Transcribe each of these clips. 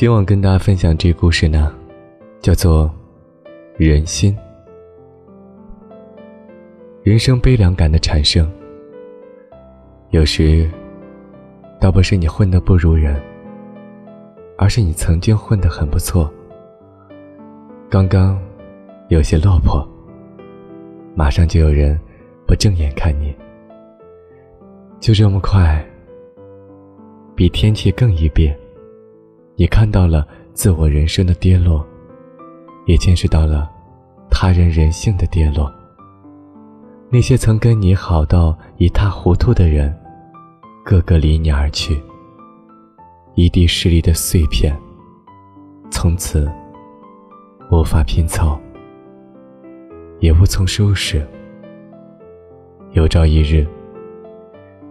今晚跟大家分享这故事呢，叫做《人心》。人生悲凉感的产生，有时倒不是你混得不如人，而是你曾经混得很不错，刚刚有些落魄，马上就有人不正眼看你，就这么快，比天气更易变。你看到了自我人生的跌落，也见识到了他人人性的跌落。那些曾跟你好到一塌糊涂的人，个个离你而去。一地势力的碎片，从此无法拼凑，也无从收拾。有朝一日，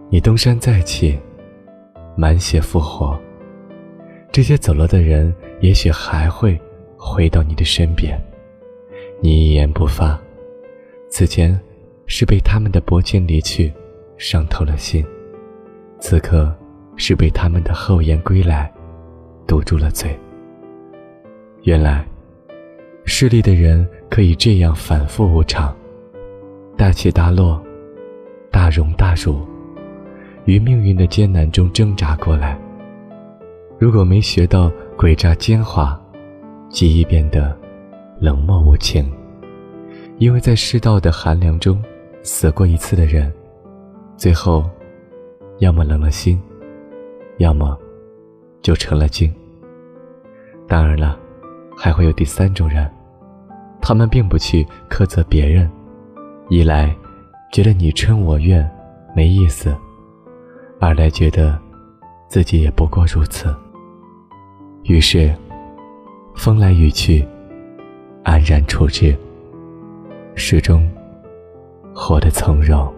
你东山再起，满血复活。这些走了的人，也许还会回到你的身边。你一言不发，此前是被他们的薄情离去伤透了心，此刻是被他们的厚颜归来堵住了嘴。原来，势利的人可以这样反复无常，大起大落，大荣大辱，于命运的艰难中挣扎过来。如果没学到诡诈奸猾，极易变得冷漠无情。因为在世道的寒凉中死过一次的人，最后要么冷了心，要么就成了精。当然了，还会有第三种人，他们并不去苛责别人，一来觉得你嗔我怨没意思，二来觉得自己也不过如此。于是，风来雨去，安然处之，始终活得从容。